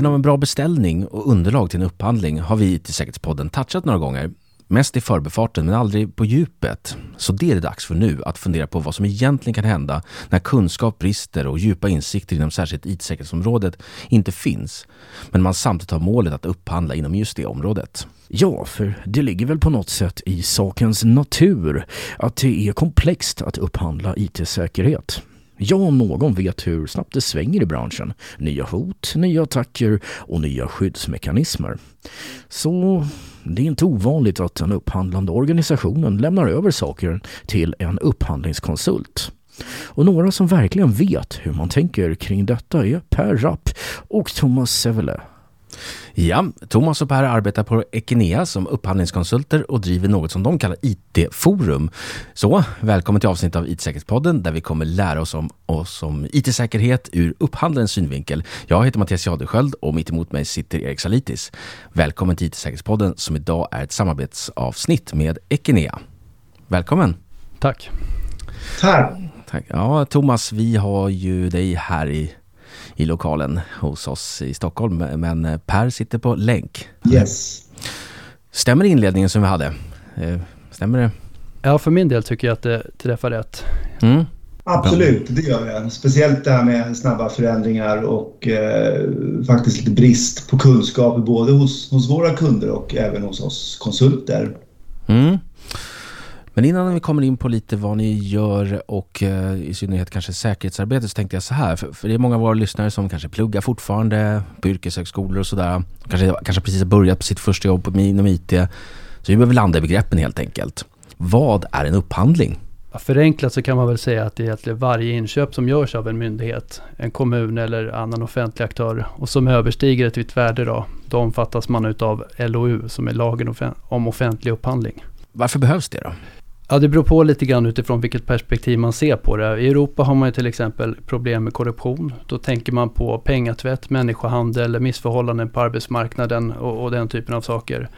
Vikten av en bra beställning och underlag till en upphandling har vi i IT-säkerhetspodden touchat några gånger. Mest i förbifarten men aldrig på djupet. Så det är det dags för nu, att fundera på vad som egentligen kan hända när kunskap brister och djupa insikter inom särskilt IT-säkerhetsområdet inte finns. Men man samtidigt har målet att upphandla inom just det området. Ja, för det ligger väl på något sätt i sakens natur att det är komplext att upphandla IT-säkerhet. Jag om någon vet hur snabbt det svänger i branschen. Nya hot, nya attacker och nya skyddsmekanismer. Så det är inte ovanligt att den upphandlande organisationen lämnar över saker till en upphandlingskonsult. Och några som verkligen vet hur man tänker kring detta är Per Rapp och Thomas Sevele. Ja, Thomas och Per arbetar på Ekenea som upphandlingskonsulter och driver något som de kallar IT-forum. Så välkommen till avsnitt av IT-säkerhetspodden där vi kommer lära oss om, oss om IT-säkerhet ur upphandlarens synvinkel. Jag heter Mattias Jadesköld och mitt emot mig sitter Erik Salitis. Välkommen till IT-säkerhetspodden som idag är ett samarbetsavsnitt med Ekenea. Välkommen! Tack! Tack! Tack. Ja, Thomas, vi har ju dig här i i lokalen hos oss i Stockholm. Men Per sitter på länk. Yes. Stämmer inledningen som vi hade? Eh, stämmer det? Ja, för min del tycker jag att det träffar rätt. Mm. Absolut, det gör jag. Speciellt det här med snabba förändringar och eh, faktiskt lite brist på kunskap både hos, hos våra kunder och även hos oss konsulter. Mm. Men innan vi kommer in på lite vad ni gör och eh, i synnerhet kanske säkerhetsarbete så tänkte jag så här, för, det är många av våra lyssnare som kanske pluggar fortfarande på yrkeshögskolor och sådär. Kanske, kanske precis har börjat på sitt första jobb inom IT. Så vi behöver landa i begreppen helt enkelt. Vad är en upphandling? Förenklat så kan man väl säga att det är egentligen varje inköp som görs av en myndighet, en kommun eller annan offentlig aktör och som överstiger ett visst värde då, då omfattas man utav LOU som är lagen om offentlig upphandling. Varför behövs det då? Ja, det beror på lite grann utifrån vilket perspektiv man ser på det. I Europa har man ju till exempel problem med korruption. Då tänker man på pengatvätt, människohandel, missförhållanden på arbetsmarknaden och, och den typen av saker.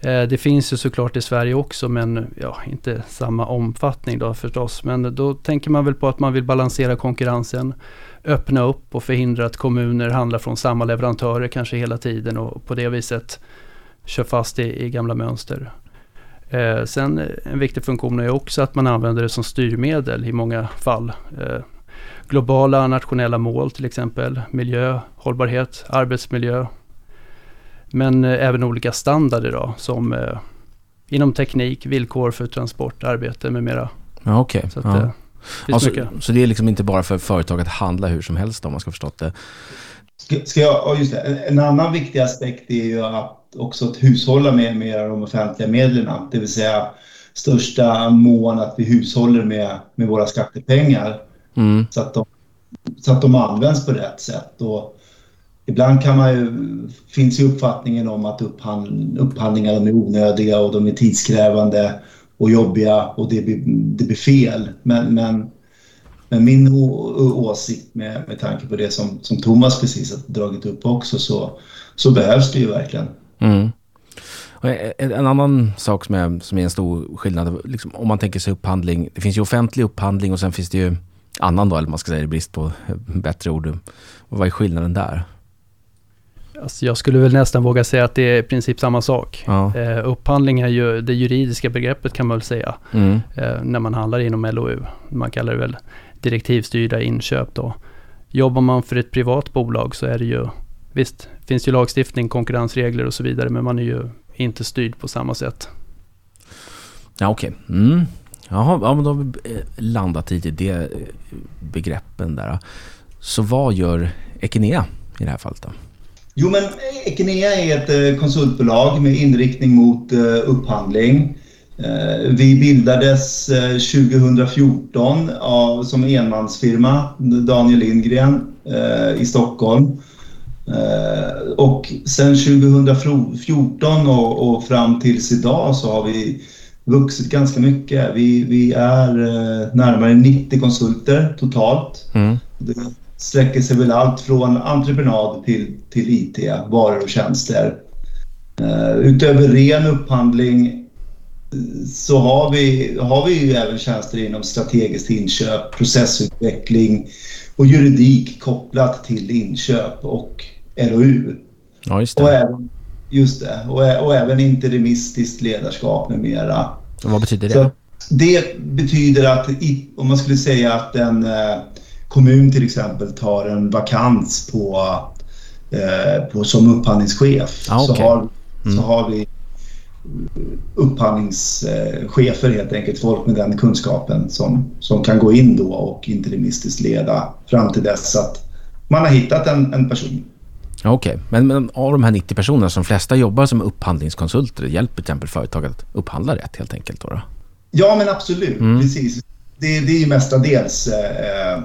Eh, det finns ju såklart i Sverige också men ja, inte samma omfattning då förstås. Men då tänker man väl på att man vill balansera konkurrensen, öppna upp och förhindra att kommuner handlar från samma leverantörer kanske hela tiden och på det viset kör fast i, i gamla mönster. Eh, sen en viktig funktion är också att man använder det som styrmedel i många fall. Eh, globala nationella mål till exempel, miljö, hållbarhet, arbetsmiljö. Men eh, även olika standarder då, som eh, inom teknik, villkor för transport, arbete med mera. Ja, okay. så, ja. Eh, alltså, så det är liksom inte bara för företag att handla hur som helst om man ska förstått det? Ska, ska jag, just det, en annan viktig aspekt är ju att också att hushålla med, med de offentliga medlen, det vill säga största mån att vi hushåller med, med våra skattepengar mm. så, att de, så att de används på rätt sätt. Och ibland kan man ju, finns ju uppfattningen om att upphandl, upphandlingar är onödiga och de är tidskrävande och jobbiga och det blir, det blir fel. Men, men, men min åsikt med, med tanke på det som, som Thomas precis har dragit upp också så, så behövs det ju verkligen. Mm. En annan sak som är, som är en stor skillnad, liksom, om man tänker sig upphandling, det finns ju offentlig upphandling och sen finns det ju annan då, eller man ska säga i brist på bättre ord. Vad är skillnaden där? Alltså jag skulle väl nästan våga säga att det är i princip samma sak. Ja. Eh, upphandling är ju det juridiska begreppet kan man väl säga. Mm. Eh, när man handlar inom LOU. Man kallar det väl direktivstyrda inköp då. Jobbar man för ett privat bolag så är det ju Visst, finns ju lagstiftning, konkurrensregler och så vidare, men man är ju inte styrd på samma sätt. Ja, okej. Okay. Mm. Jaha, ja, men då har vi eh, landat i det eh, begreppen där. Så vad gör Ekenea i det här fallet då? Jo, men Ekenea är ett eh, konsultbolag med inriktning mot upphandling. Vi bildades 2014 av, som enmansfirma, Daniel Lindgren i Stockholm. Eh, och sen 2014 och, och fram tills idag så har vi vuxit ganska mycket. Vi, vi är eh, närmare 90 konsulter totalt. Mm. Det sträcker sig väl allt från entreprenad till, till IT, varor och tjänster. Uh, utöver ren upphandling så har vi, har vi ju även tjänster inom strategiskt inköp, processutveckling och juridik kopplat till inköp och LOU. Ja, just det. Och även, just det. Och, och även interimistiskt ledarskap med mera. Och vad betyder det? Så det betyder att i, om man skulle säga att en eh, kommun till exempel tar en vakans på, eh, på som upphandlingschef Ah, så, okej. har, Mm. så har vi upphandlingschefer helt enkelt, folk med den kunskapen som, som kan gå in då och interimistiskt leda fram till dess att man har hittat en, en person. Okej, men, men av de här 90 personerna som flesta jobbar som upphandlingskonsulter hjälper till exempel företag att upphandla rätt helt enkelt då? då? Ja, men absolut. Mm. Precis. Det, det är ju mestadels eh,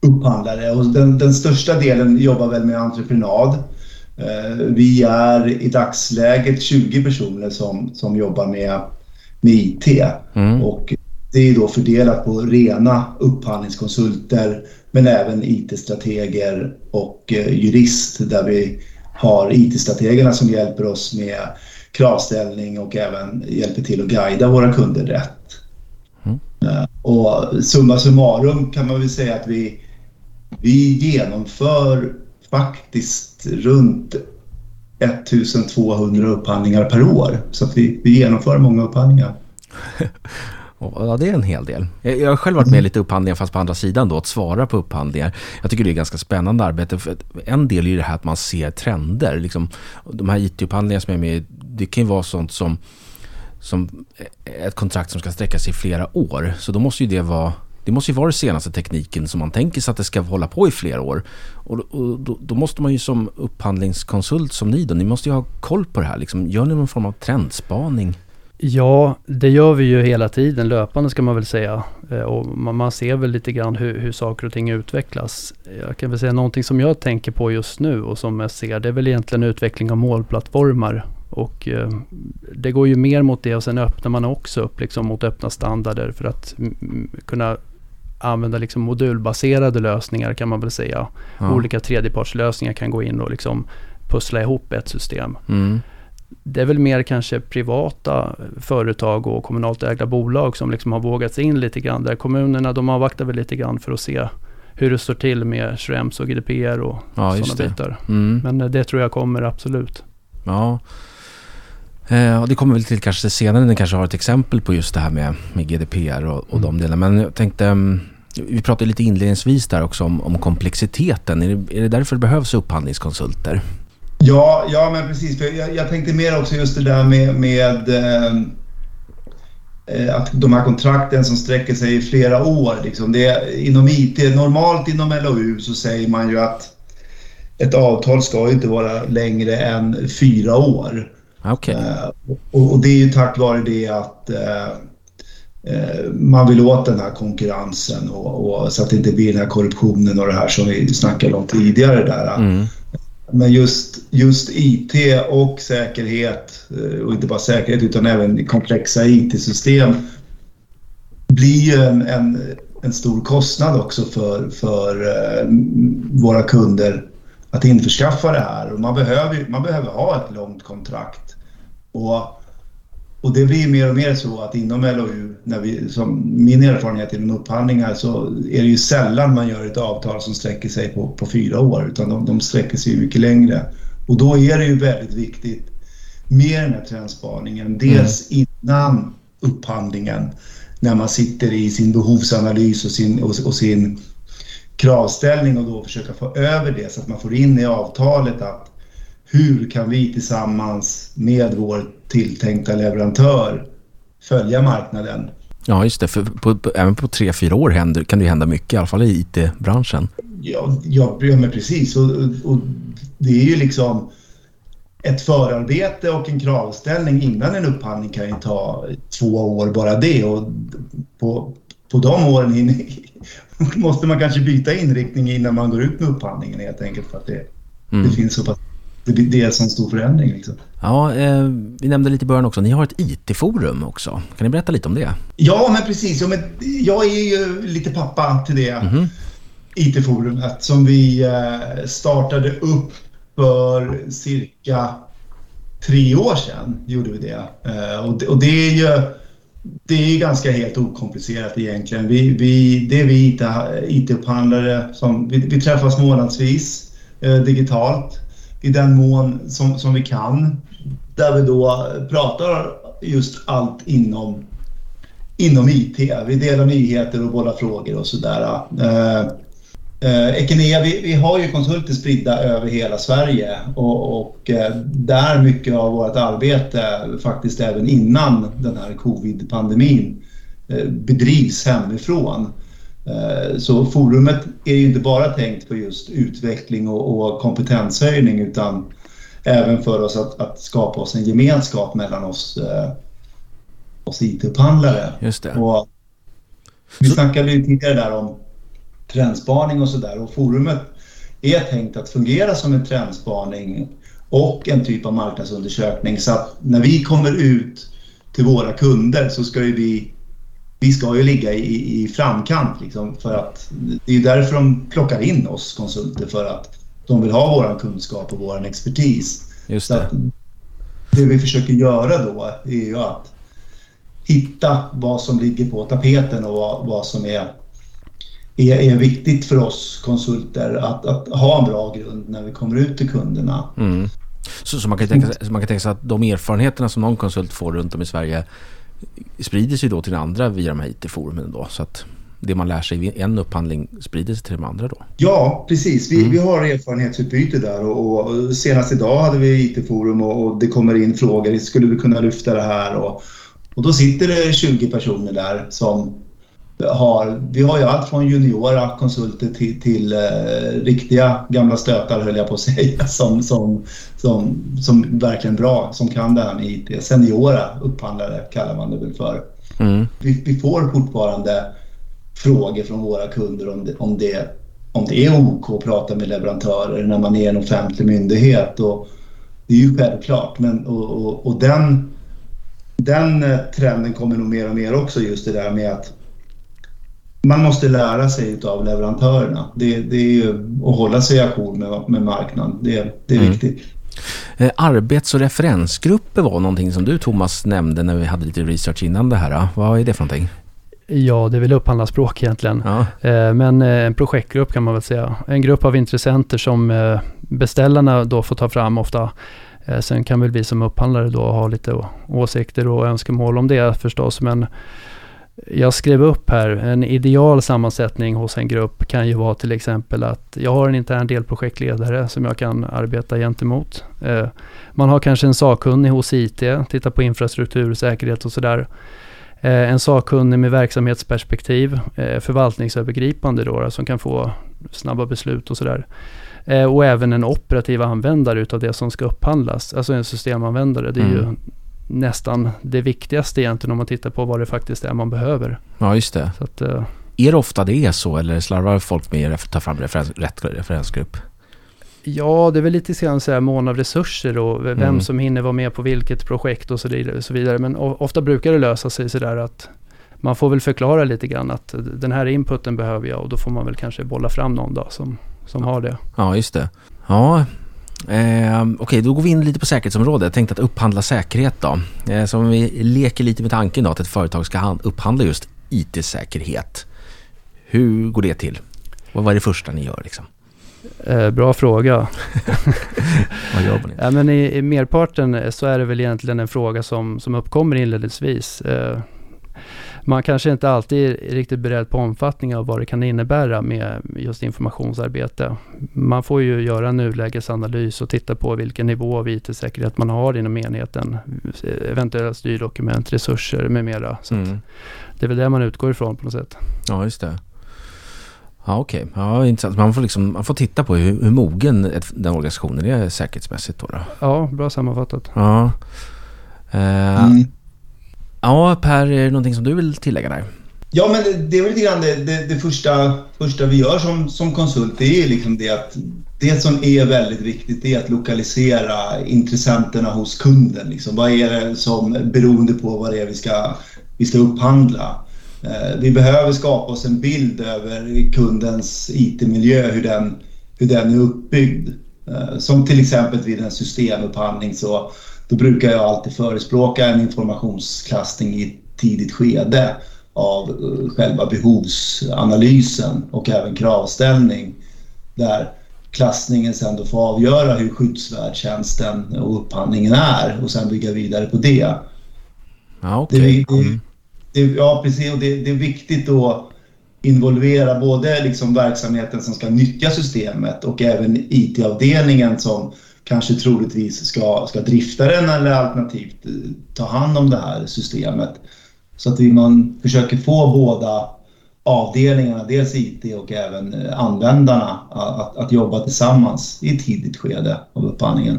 upphandlare och den, den största delen jobbar väl med entreprenad. Eh, vi är i dagsläget 20 personer som, som jobbar med, med IT. Mm. Och det är då fördelat på rena upphandlingskonsulter men även IT-strateger och eh, jurist där vi har IT-strategerna som hjälper oss med kravställning och även hjälper till att guida våra kunder rätt. Mm. Eh, Och summa summarum kan man väl säga att vi, vi genomför faktiskt runt 1200 upphandlingar per år. Så vi, vi genomför många upphandlingar. Och, Ja, det är en hel del. Jag, jag har själv varit med i lite upphandlingar fast på andra sidan då, att svara på upphandlingar. Jag tycker det är ganska spännande arbete. För en del är ju det här att man ser trender. Liksom, de här IT-upphandlingarna som jag är med i, det kan ju vara sånt som, som ett kontrakt som ska sträcka sig i flera år. Så då måste ju det vara det måste ju vara den senaste tekniken som man tänker sig att det ska hålla på i flera år. Och, och då, då måste man ju som upphandlingskonsult som ni då, ni måste ju ha koll på det här. Liksom, gör ni någon form av trendspaning? Ja, det gör vi ju hela tiden, löpande ska man väl säga. Eh, Och man, ser väl lite grann hur, hur saker och ting utvecklas. Jag kan väl säga någonting som jag tänker på just nu och som jag ser, det är väl egentligen utveckling av målplattformar. Och eh, det går ju mer mot det och sen öppnar man också upp liksom mot öppna standarder för att kunna använda liksom modulbaserade lösningar kan man väl säga. Ja. Olika tredjepartslösningar kan gå in och liksom pussla ihop ett system. Mm. Det är väl mer kanske privata företag och kommunalt ägda bolag som liksom har vågat sig in lite grann. Där kommunerna de avvaktar väl lite grann för att se hur det står till med Schrems och GDPR och Ja, sådana bitar. Mm. Men eh, det tror jag kommer absolut. Ja. Eh, och det kommer väl till kanske senare, ni kanske har ett exempel på just det här med, med GDPR och, och de delarna. Men jag tänkte, mm, vi pratade lite inledningsvis där också om, om komplexiteten. Är det, är det därför det behövs upphandlingskonsulter? Ja, ja men precis. För jag, jag tänkte mer också just det där med, med eh, eh, att de här kontrakten som sträcker sig i flera år. Liksom, det, inom IT, normalt inom LOU så säger man ju att ett avtal ska inte vara längre än fyra år. Ah, Okej. Eh, och, och det är ju tack vare det att eh, eh, man vill åt den här konkurrensen och, och så att det inte blir den här korruptionen och det här som vi snackade om tidigare där. Mm. Men just, just IT och säkerhet, eh, och inte bara säkerhet utan även komplexa IT-system blir ju en, en, en stor kostnad också för, för eh, våra kunder att införskaffa det här. Och man, behöver, man behöver ha ett långt kontrakt. Och, och det blir mer och mer så att inom LOU, när vi, som min erfarenhet inom upphandlingar, så är det ju sällan man gör ett avtal som sträcker sig på, på fyra år, utan de, de sträcker sig mycket längre. Och då är det ju väldigt viktigt med den här trendspaningen, dels innan upphandlingen, när man sitter i sin behovsanalys och sin, och, och sin kravställning och då försöka få över det så att man får in i avtalet att hur kan vi tillsammans med vår tilltänkta leverantör följa marknaden? Ja, just det. För på, på, även på tre, fyra år händer, kan det hända mycket, i alla fall i IT-branschen. Ja, ja, ja men precis. Och, och det är ju liksom ett förarbete och en kravställning innan en upphandling kan ju ta två år bara det. Och på, på de åren in, måste man kanske byta inriktning innan man går ut med upphandlingen helt enkelt för att det, Mm. det finns så pass det, är en sån stor förändring. Liksom. Ja, eh, vi nämnde lite i början också, ni har ett IT-forum också. Kan ni berätta lite om det? Ja, men precis. Ja, men jag är ju lite pappa till det Mhm. IT-forumet som vi eh, startade upp för cirka tre år sedan. Gjorde vi det. Eh, och, det och det är ju det är ganska helt okomplicerat egentligen. Vi, vi, det är vi IT- IT-upphandlare som vi, vi träffas månadsvis eh, digitalt i den mån som, som vi kan. Där vi då pratar just allt inom, inom IT. Vi delar nyheter och bollar frågor och sådär. Eh, eh, Ekenea, vi, vi har ju konsulter spridda över hela Sverige och, och eh, där mycket av vårt arbete faktiskt även innan den här covid-pandemin eh, bedrivs hemifrån. Eh, så forumet är ju inte bara tänkt för just utveckling och, och kompetenshöjning utan även för oss att, att, skapa oss en gemenskap mellan oss, eh, oss IT-upphandlare. Just det. Och vi snackade ju tidigare där om trendspaning och sådär och forumet är tänkt att fungera som en trendspaning och en typ av marknadsundersökning så att när vi kommer ut till våra kunder så ska ju vi vi ska ju ligga i, i framkant liksom för att det är därför de plockar in oss konsulter för att de vill ha vår kunskap och vår expertis. Just det. det vi försöker göra då är ju att hitta vad som ligger på tapeten och vad, vad som är, är, är, viktigt för oss konsulter att, att, ha en bra grund när vi kommer ut till kunderna. Mm. Så, så, man kan tänka, så man kan tänka sig att de erfarenheterna som någon konsult får runt om i Sverige sprider sig då till andra via de här IT-forumen då. Så att det man lär sig i en upphandling sprider sig till de andra då? Ja, precis. Vi, mm. vi har erfarenhetsutbyte där och, och, senast idag hade vi IT-forum och, och, det kommer in frågor. Skulle vi kunna lyfta det här? Och, och då sitter det 20 personer där som har, vi har ju allt från juniora konsulter till, till eh, riktiga gamla stötar höll jag på att säga som, som, som, som verkligen bra, som kan det här med IT. Seniora upphandlare kallar man det väl för. Mm. Vi, vi, får fortfarande frågor från våra kunder om det, om det, om det är OK att prata med leverantörer när man är en offentlig myndighet. Och det är ju självklart, men och, och, och den, den eh, trenden kommer nog mer och mer också just det där med att man måste lära sig av leverantörerna. Det, det är ju att hålla sig ajour med, med marknaden. Det, det är mm. viktigt. Eh, arbets och referensgrupper var någonting som du Thomas nämnde när vi hade lite research innan det här. Vad är det för någonting? Ja, det är väl upphandlarspråk egentligen. Ja. Eh, men eh, en projektgrupp kan man väl säga. En grupp av intressenter som beställarna då får ta fram ofta. Sen kan väl vi som upphandlare då ha lite åsikter och önskemål om det förstås. Men jag skrev upp här, en ideal sammansättning hos en grupp kan ju vara till exempel att jag har en intern delprojektledare som jag kan arbeta gentemot. Eh, man har kanske en sakkunnig hos IT, titta på infrastruktur, säkerhet och sådär. Eh, en sakkunnig med verksamhetsperspektiv, eh, förvaltningsövergripande då, som kan få snabba beslut och sådär. Och även en operativ användare utav det som ska upphandlas, alltså en systemanvändare. Det är mm. ju nästan det viktigaste egentligen om man tittar på vad det faktiskt är man behöver. Ja, just det. Så att, uh, är det ofta det är så eller slarvar folk med att ta fram referens, rätt referensgrupp? Ja, det är väl lite grann så här mån av resurser och vem mm. som hinner vara med på vilket projekt och så vidare. Så vidare. Men ofta brukar det lösa sig sådär att man får väl förklara lite grann att den här inputen behöver jag och då får man väl kanske bolla fram någon då som, som har det. Ja, just det. Ja, Eh, Okej, okay, då går vi in lite på säkerhetsområdet. Jag tänkte att upphandla säkerhet då. Eh, så om vi leker lite med tanken då att ett företag ska upphandla just IT-säkerhet. Hur går det till? Vad var det första ni gör liksom? Eh, bra fråga. Vad gör ni? Ja, men i, i merparten så är det väl egentligen en fråga som, som uppkommer inledningsvis. Eh, man kanske inte alltid är riktigt beredd på omfattningen av vad det kan innebära med just informationsarbete. Man får ju göra en nulägesanalys och titta på vilken nivå av IT-säkerhet man har inom enheten. Eventuella styrdokument, resurser med mera. Så mm. Det är väl det man utgår ifrån på något sätt. Ja, just det. Ja, okej. Okay. Ja, intressant. Man får, liksom, man får titta på hur, hur mogen den organisationen är säkerhetsmässigt. Då, då. Ja, bra sammanfattat. Ja. Uh, mm. Ja, Per, är det någonting som du vill tillägga där? Ja, men det är väl lite grann det, det, det, första, första vi gör som, som konsult. Det är liksom det att det som är väldigt viktigt är att lokalisera intressenterna hos kunden. Liksom. Vad är det som, beroende på vad det är vi ska, vi ska upphandla. Eh, vi behöver skapa oss en bild över kundens IT-miljö, hur den, hur den är uppbyggd. Eh, som till exempel vid en systemupphandling så då brukar jag alltid förespråka en informationsklassning i ett tidigt skede av eh, själva behovsanalysen och även kravställning. Där klassningen sen då får avgöra hur skyddsvärd tjänsten och upphandlingen är och sen bygga vidare på det. Ja, okay. det, det, det, ja precis. Och det, det är viktigt att involvera både liksom verksamheten som ska nyttja systemet och även IT-avdelningen som kanske troligtvis ska, ska drifta den eller alternativt eh, ta hand om det här systemet. Så att man försöker få båda avdelningarna, dels IT och även eh, användarna, att, att jobba tillsammans i ett tidigt skede av upphandlingen.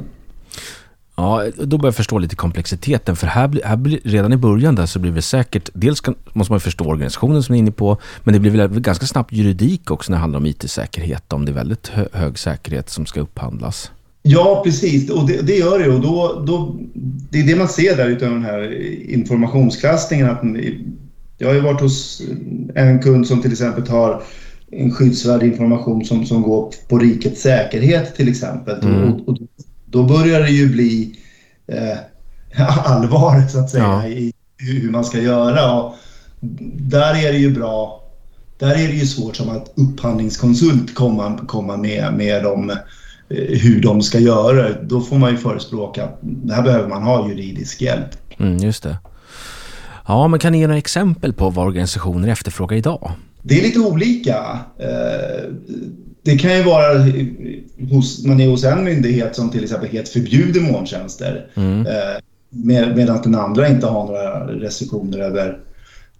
Ja, då börjar jag förstå lite komplexiteten. För här, här blir, redan i början där så blir det säkert, dels kan, måste man förstå organisationen som ni är inne på, men det blir väl ganska snabbt juridik också när det handlar om IT-säkerhet, om det är väldigt hög säkerhet som ska upphandlas. Ja, precis. Och det, det gör det. Och då, då, det är det man ser där utav den här informationsklassningen. Att jag har ju varit hos en kund som till exempel har en skyddsvärd information som, som går på rikets säkerhet till exempel. Mm. Och, och, då börjar det ju bli eh, allvar så att säga ja. i hur man ska göra. Och där är det ju bra. Där är det ju svårt som att upphandlingskonsult komma, komma med, med eh, hur de ska göra. Då får man ju förespråka att här behöver man ha juridisk hjälp. Mm, just det. Ja, men kan ni ge några exempel på vad organisationer efterfrågar idag? Det är lite olika. Eh, det kan ju vara hos, man är hos en myndighet som till exempel helt förbjuder molntjänster. Mm. Eh, med, medan den andra inte har några restriktioner över,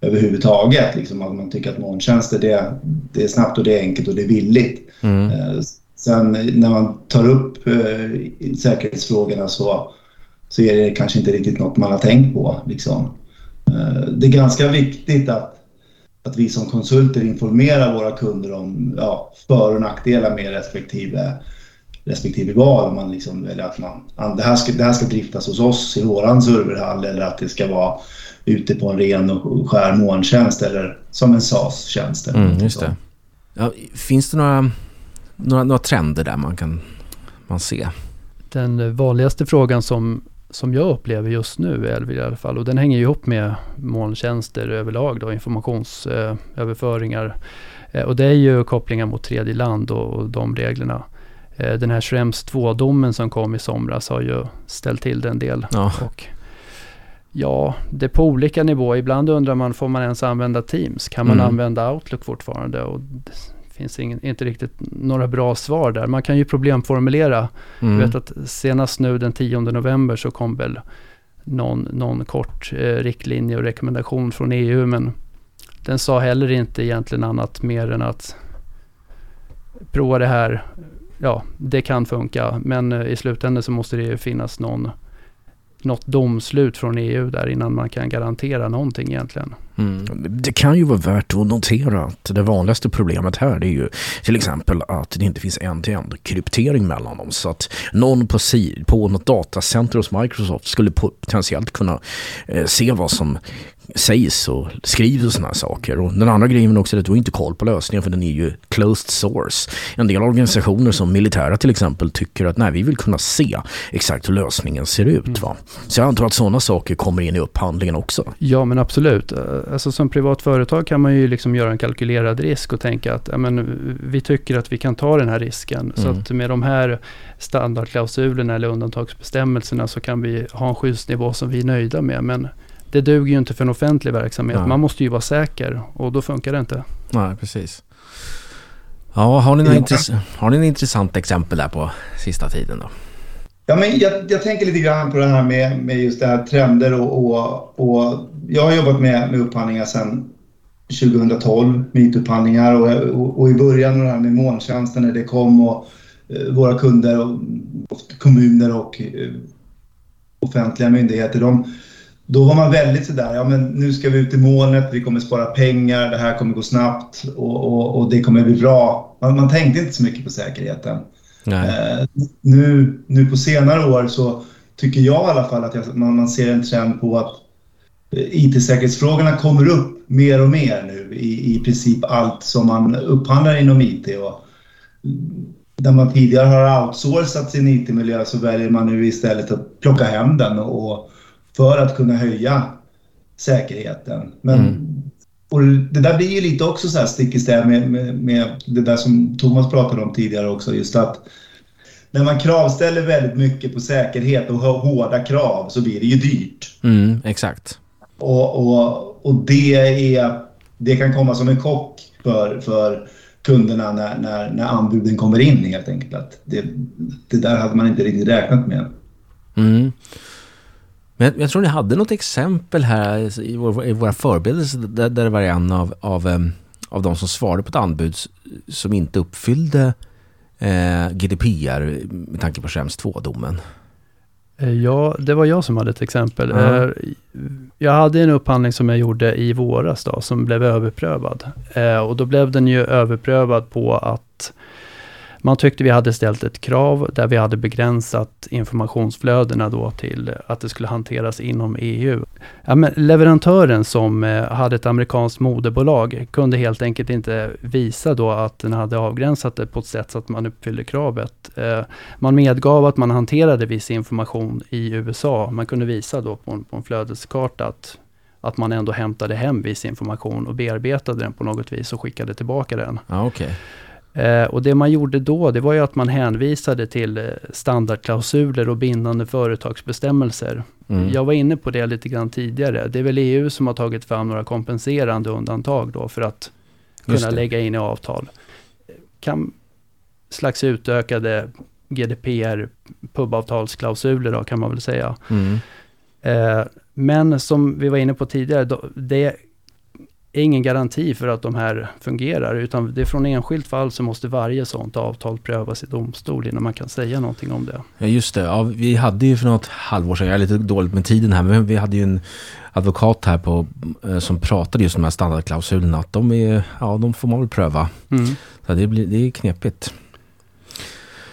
överhuvudtaget. Liksom att man tycker att molntjänster det, det är snabbt och det är enkelt och det är billigt. Mm. Sen när man tar upp eh, säkerhetsfrågorna så, så är det kanske inte riktigt något man har tänkt på. Liksom. Eh, det är ganska viktigt att att vi som konsulter informerar våra kunder om ja, för och nackdelar med respektive, respektive val. Man liksom, eller att man, det, här ska, det här ska driftas hos oss i våran serverhall eller att det ska vara ute på en ren och skär molntjänst eller som en SAS-tjänst. Mm, just det. Ja, finns det några, några, några trender där man kan man se? Den vanligaste frågan som som jag upplever just nu i alla fall. Och den hänger ihop med molntjänster överlag då, informationsöverföringar. Eh, och det är ju kopplingar mot tredje land och, och de reglerna. Eh, den här Schrems 2-domen som kom i somras har ju ställt till det en del. Ja. Och, ja, det är på olika nivåer. Ibland undrar man, får man ens använda Teams? Kan man mm. använda Outlook fortfarande? Och finns ingen, inte riktigt några bra svar där. Man kan ju problemformulera. Mm. Jag vet att senast nu den 10 november så kom väl någon, någon kort eh, riktlinje och rekommendation från EU men den sa heller inte egentligen annat mer än att prova det här. Ja, det kan funka men eh, i slutändan så måste det ju finnas någon något domslut från EU där innan man kan garantera någonting egentligen. Mm. Det kan ju vara värt att notera att det vanligaste problemet här är ju till exempel att det inte finns en-till-en kryptering mellan dem. Så att någon på, på något datacenter hos Microsoft skulle potentiellt kunna eh, se vad som sägs och skrivs och sådana saker. Och den andra grejen är också att du har inte koll på lösningen för den är ju closed source. En del organisationer som militära till exempel tycker att nej, vi vill kunna se exakt hur lösningen ser ut. Mm. Va? Så jag antar att sådana saker kommer in i upphandlingen också. Ja, men absolut. Alltså som privat företag kan man ju liksom göra en kalkylerad risk och tänka att ja, men, vi tycker att vi kan ta den här risken. Mm. Så att med de här standardklausulerna eller undantagsbestämmelserna så kan vi ha en skyddsnivå som vi är nöjda med. Men det duger ju inte för en offentlig verksamhet. Nej. Man måste ju vara säker och då funkar det inte. Nej, precis. Ja, har ni, några intress- intressanta exempel där på sista tiden då? Ja, men jag, jag, tänker lite grann på det här med, med just det här trender och, och, och jag har jobbat med, med upphandlingar sedan 2012, mytupphandlingar och, och, och i början det här med molntjänsten när det kom och eh, våra kunder och, och kommuner och eh, offentliga myndigheter, de, då var man väldigt sådär, ja men nu ska vi ut i molnet, vi kommer spara pengar, det här kommer gå snabbt och, och, och det kommer bli bra. Man, man, tänkte inte så mycket på säkerheten. Eh, nu, nu på senare år så tycker jag i alla fall att jag, man, man ser en trend på att IT-säkerhetsfrågorna kommer upp mer och mer nu i, i princip allt som man upphandlar inom IT. Och där man tidigare har outsourcat sin IT-miljö så väljer man nu istället att plocka hem den och för att kunna höja säkerheten. Men mm. och det där blir ju lite också så här stick i stäv med, med, med, det där som Thomas pratade om tidigare också. Just att när man kravställer väldigt mycket på säkerhet och har hårda krav så blir det ju dyrt. Mm, exakt. Och, och, och det, är, det kan komma som en chock för, för kunderna när, när, när anbuden kommer in helt enkelt. Att det, det där hade man inte riktigt räknat med. Mm. Men jag tror ni hade något exempel här i, vår, i våra förberedelser där, där det var en av, av, av de som svarade på ett anbud som inte uppfyllde eh, GDPR med tanke på Schrems 2-domen. Eh, ja, det var jag som hade ett exempel. Mm. Jag hade en upphandling som jag gjorde i våras då, som blev överprövad. Eh, och då blev den ju överprövad på att man tyckte vi hade ställt ett krav där vi hade begränsat informationsflödena då till att det skulle hanteras inom EU. Ja, men leverantören som eh, hade ett amerikanskt moderbolag kunde helt enkelt inte visa då att den hade avgränsat det på ett sätt så att man uppfyllde kravet. Eh, man medgav att man hanterade viss information i USA. Man kunde visa då på en, på en flödeskarta att att man ändå hämtade hem viss information och bearbetade den på något vis och skickade tillbaka den. Ah, okay. Eh, och det man gjorde då, det var ju att man hänvisade till eh, standardklausuler och bindande företagsbestämmelser. Mm. Jag var inne på det lite grann tidigare. Det är väl EU som har tagit fram några kompenserande undantag då för att kunna lägga in i avtal. Kan slags utökade GDPR pubavtalsklausuler då kan man väl säga. Mm. Eh, men som vi var inne på tidigare, då, det är ingen garanti för att de här fungerar, utan det är från enskilt fall så måste varje sådant avtal prövas i domstol innan man kan säga någonting om det. Ja, just det. Ja, vi hade ju för något halvår sedan, jag är lite dåligt med tiden här, men vi hade ju en advokat här på, eh, som pratade just om de här standardklausulerna, att de, är, ja, de får man väl pröva. Mm. Så det, blir, det är knepigt.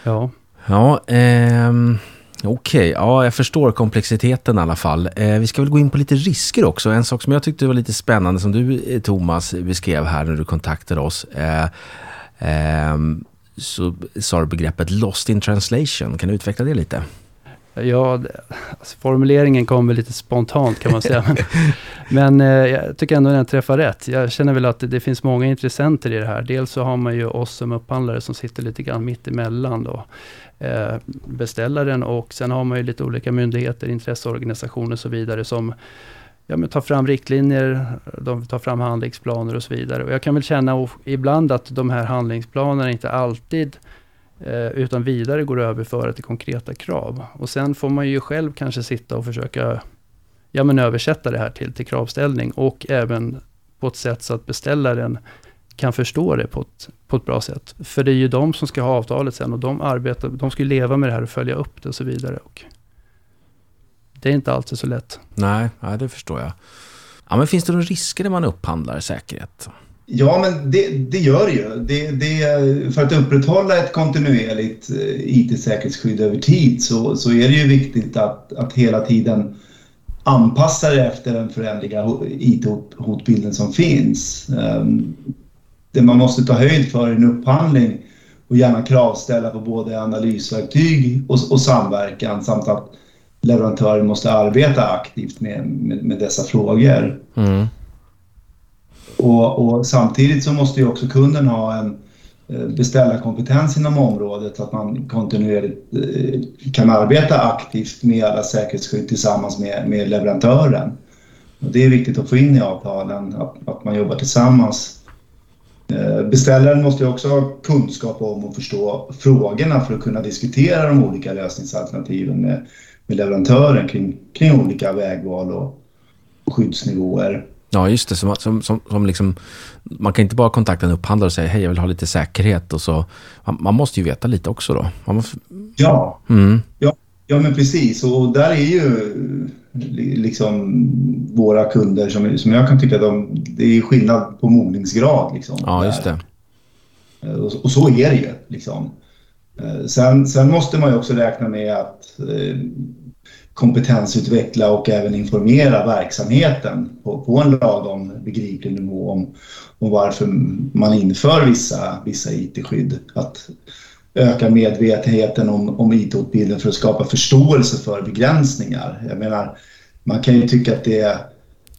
Ja. Ja, ehm... Okej, okay, ja jag förstår komplexiteten i alla fall. Eh, vi ska väl gå in på lite risker också. En sak som jag tyckte var lite spännande som du eh, Thomas beskrev här när du kontaktade oss. Eh, eh, så sa du begreppet lost in translation. Kan du utveckla det lite? Ja, alltså formuleringen kom väl lite spontant kan man säga. men, men eh, jag tycker ändå den träffar rätt. Jag känner väl att det, det, finns många intressenter i det här. Dels så har man ju oss som upphandlare som sitter lite grann mitt emellan då. Eh, beställaren och sen har man ju lite olika myndigheter, intresseorganisationer och så vidare som ja, men tar fram riktlinjer, de tar fram handlingsplaner och så vidare. Och jag kan väl känna ibland att de här handlingsplanerna inte alltid eh, utan vidare går att överföra till konkreta krav. Och sen får man ju själv kanske sitta och försöka ja, men översätta det här till, till kravställning och även på ett sätt så att beställaren kan förstå det på ett, på ett bra sätt. För det är ju de som ska ha avtalet sen och de, arbetar, de ska leva med det här och följa upp det och så vidare. Och det är inte alltid så lätt. Nej, nej det förstår jag. Ja, men finns det några risker när man upphandlar säkerhet? Ja, men det, det gör det ju. Det, det, för att upprätthålla ett kontinuerligt eh, IT-säkerhetsskydd över tid så, så är det ju viktigt att, att hela tiden anpassa det efter den förändliga IT-hotbilden som finns. Det man måste ta höjd för i en upphandling och gärna kravställa på både analysverktyg och, och samverkan samt att leverantören måste arbeta aktivt med, med, med dessa frågor. Mm. Och, och, samtidigt så måste ju också kunden ha en eh, beställarkompetens inom området så att man kontinuerligt eh, kan arbeta aktivt med alla säkerhetsskydd tillsammans med, med leverantören. Och det är viktigt att få in i avtalen, att, att man jobbar tillsammans beställaren måste också ha kunskap om och förstå frågorna för att kunna diskutera de olika lösningsalternativen med, med leverantören kring, kring olika vägval och, skyddsnivåer. Ja, just det. Som, som, som, som liksom, man kan inte bara kontakta en upphandlare och säga hej, jag vill ha lite säkerhet. Och så, man, man måste ju veta lite också då. Måste... Ja. Mm. ja, ja, men precis. Och där är ju liksom våra kunder som, som jag kan tycka de, det är skillnad på mogningsgrad. Liksom, ja, just det. Eh, och, och, så är det ju. Liksom. Eh, sen, sen måste man ju också räkna med att eh, kompetensutveckla och även informera verksamheten på, på en lagom begriplig nivå om, om varför man inför vissa, vissa IT-skydd. Att öka medvetenheten om, om IT-hotbilden för att skapa förståelse för begränsningar. Jag menar, man kan ju tycka att det är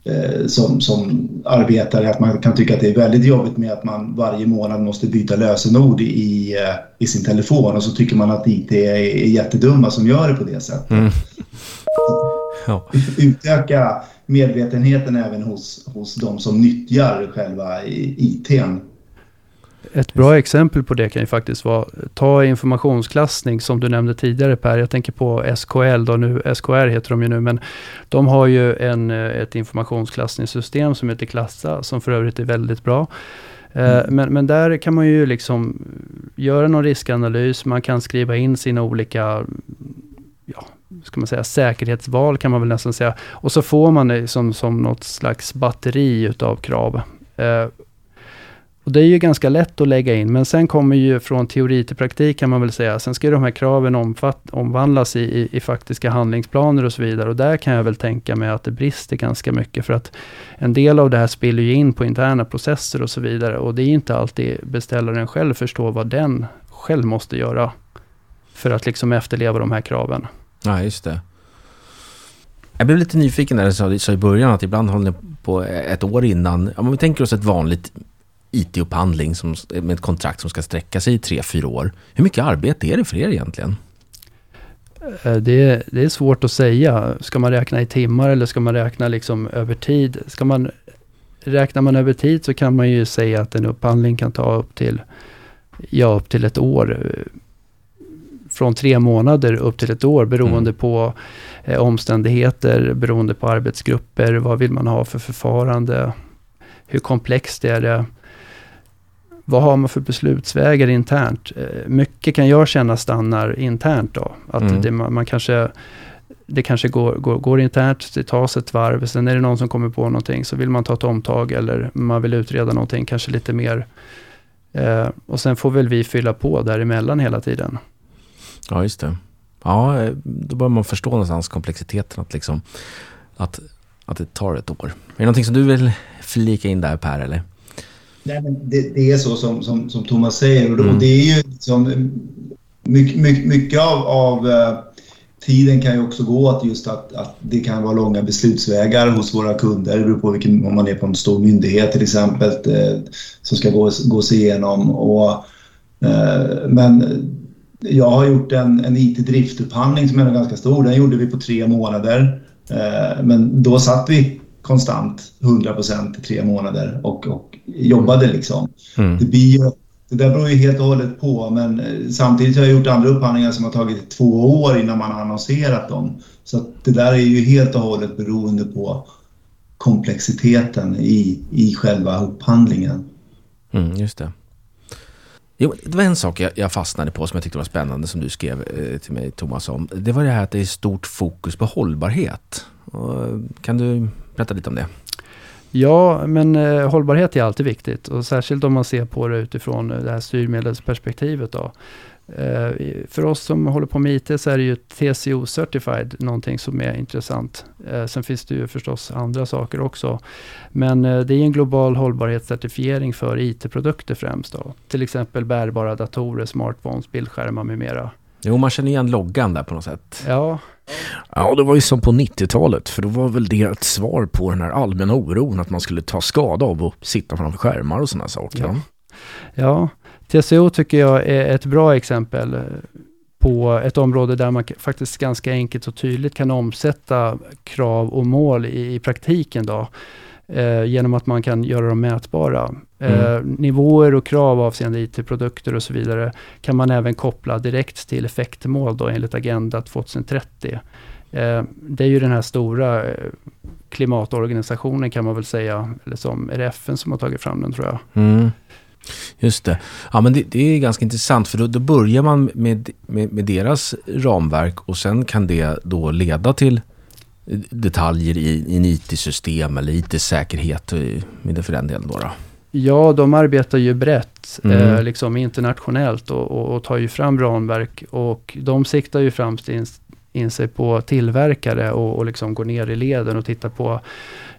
eh, som, som arbetare att man kan tycka att det är väldigt jobbigt med att man varje månad måste byta lösenord i, eh, i sin telefon och så tycker man att IT är, är jättedumma som gör det på det sättet. Mm. Ja. Utöka medvetenheten även hos, hos de som nyttjar själva ITn. Ett bra exempel på det kan ju faktiskt vara, ta informationsklassning som du nämnde tidigare Per. Jag tänker på SKL då, nu, SKR heter de ju nu, men de har ju en, ett informationsklassningssystem som heter Klassa, som för övrigt är väldigt bra. Eh, mm. Men, men där kan man ju liksom göra någon riskanalys, man kan skriva in sina olika ja, ska man säga, säkerhetsval kan man väl nästan säga. Och så får man det som, som något slags batteri utav krav. Eh, och det är ju ganska lätt att lägga in, men sen kommer ju från teori till praktik kan man väl säga. Sen ska de här kraven omfatt, omvandlas i, i, i, faktiska handlingsplaner och så vidare. Och där kan jag väl tänka mig att det brister ganska mycket. För att en del av det här spiller ju in på interna processer och så vidare. Och det är inte alltid beställaren själv förstår vad den själv måste göra. För att liksom efterleva de här kraven. Ja, just det. Jag blev lite nyfiken när du sa i början att ibland håller ni på ett år innan. Om vi tänker oss ett vanligt IT-upphandling som, med ett kontrakt som ska sträcka sig i tre, fyra år. Hur mycket arbete är det för er egentligen? Eh, det är, det är svårt att säga. Ska man räkna i timmar eller ska man räkna liksom över tid? Ska man, räknar man över tid så kan man ju säga att en upphandling kan ta upp till, ja, upp till ett år. Från tre månader upp till ett år beroende mm. på eh, omständigheter, beroende på arbetsgrupper, vad vill man ha för förfarande, hur komplext är det vad har man för beslutsvägar internt? Eh, mycket kan jag känna stannar internt då. Att mm. det, man, kanske, det kanske går, går, går internt, det tas ett varv, sen är det någon som kommer på någonting, så vill man ta ett omtag eller man vill utreda någonting, kanske lite mer. Eh, och sen får väl vi fylla på däremellan hela tiden. Ja, just det. Ja, eh, då börjar man förstå någonstans komplexiteten, att, liksom, att, att det tar ett år. Är det någonting som du vill flika in där Per, eller? Nej, det, det, är så som, som, som Thomas säger och, mm. och det är ju liksom, mycket, mycket, mycket av, av uh, tiden kan ju också gå att just att, att det kan vara långa beslutsvägar hos våra kunder. Det beror på vilken, om man är på en stor myndighet till exempel uh, som ska gå, gås igenom. Och, men jag har gjort en, en IT-driftupphandling som är ganska stor. Den gjorde vi på tre månader. Men då satt vi konstant 100 procent i tre månader och, och jobbade liksom. Mm. Det, blir, det där beror ju helt och hållet på men eh, samtidigt har jag gjort andra upphandlingar som har tagit två år innan man har annonserat dem. Så det där är ju helt och hållet beroende på komplexiteten i, i själva upphandlingen. Mm, just det. Jo, det var en sak jag, jag, fastnade på som jag tyckte var spännande som du skrev eh, till mig Thomas om. Det var det här att det är stort fokus på hållbarhet. Kan du berätta lite om det? Ja, men eh, hållbarhet är alltid viktigt och särskilt om man ser på det utifrån det här styrmedelsperspektivet. Då. Eh, för oss som håller på med IT så är det ju TCO Certified någonting som är intressant. Eh, sen finns det ju förstås andra saker också. Men eh, det är en global hållbarhetscertifiering för IT-produkter främst. Då. Till exempel bärbara datorer, smartphones, bildskärmar med mera. Jo, man känner igen loggan där på något sätt. Ja. Ja, det var ju som på 90-talet, för då var väl det ett svar på den här allmänna oron att man skulle ta skada av att sitta framför skärmar och sådana saker. Ja. ja, TCO tycker jag är ett bra exempel på ett område där man faktiskt ganska enkelt och tydligt kan omsätta krav och mål i, i praktiken då. Eh, genom att man kan göra dem mätbara. Eh, mm. nivåer och krav avseende IT-produkter och så vidare kan man även koppla direkt till effektmål då enligt Agenda 2030. Eh, det är ju den här stora eh, klimatorganisationen kan man väl säga, eller som är det FN som har tagit fram den tror jag. Mm. Just det. Ja, men det, det, är ganska intressant för då, då börjar man med, med, med, deras ramverk och sen kan det då leda till detaljer i, i IT-system eller IT-säkerhet med för den delen då, då. Ja, de arbetar ju brett, mm. eh, liksom internationellt och, och, och, tar ju fram ramverk och de siktar ju främst in, in sig på tillverkare och, och liksom går ner i leden och tittar på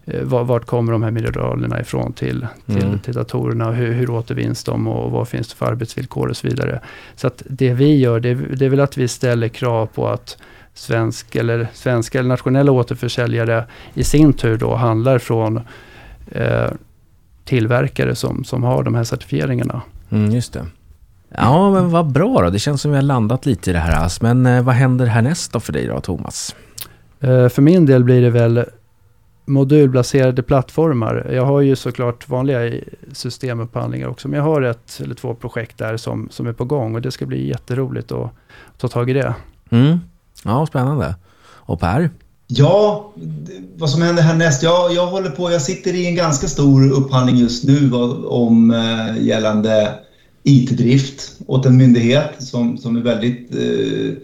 eh, vart kommer de här mineralerna ifrån till, till, mm. till datorerna, hur, hur återvinns de och vad finns det för arbetsvillkor och så vidare. Så att det vi gör, det, det är väl att vi ställer krav på att svensk eller svenska eller nationella återförsäljare i sin tur då handlar från eh, tillverkare som, som har de här certifieringarna. Mm, just det. Ja, men vad bra då. Det känns som vi har landat lite i det här. Alltså. Men eh, vad händer härnäst då för dig då, Thomas? Eh, för min del blir det väl modulbaserade plattformar. Jag har ju såklart vanliga systemupphandlingar också, men jag har ett eller två projekt där som, som är på gång och det ska bli jätteroligt att ta tag i det. Mm. Ja, spännande. Och Per? Ja, vad som händer härnäst? Jag, jag håller på, jag sitter i en ganska stor upphandling just nu om eh, gällande IT-drift åt en myndighet som, som är väldigt eh,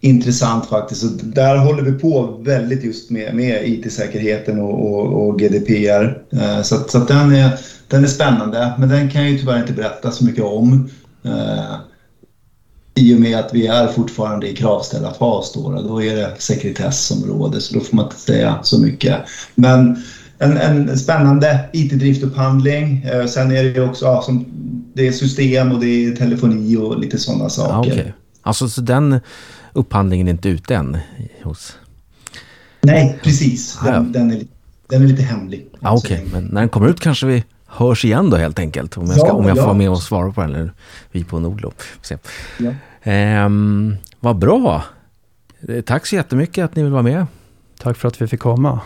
intressant faktiskt. Så där håller vi på väldigt just med, med IT-säkerheten och, och, och, GDPR. Eh, så, så den, är, den är spännande, men den kan jag ju tyvärr inte berätta så mycket om. Eh, i och med att vi är fortfarande i kravställarfas då, då är det sekretessområde så då får man inte säga så mycket. Men en, en spännande IT-driftupphandling. Eh, sen är det också ja, som, det är system och det är telefoni och lite sådana saker. Ja, okay. Alltså så den upphandlingen är inte ute än hos... Nej, precis. Den, ah, ja. den, är, den är lite hemlig. Ah, Okej, okay. men när den kommer ut kanske vi hörs igen då helt enkelt. Om jag, ska, ja, om jag får vara med och svara på den. Eller vi på Nordlo. Ja. Ehm, vad bra. Tack så jättemycket att ni vill vara med. Tack för att vi fick komma.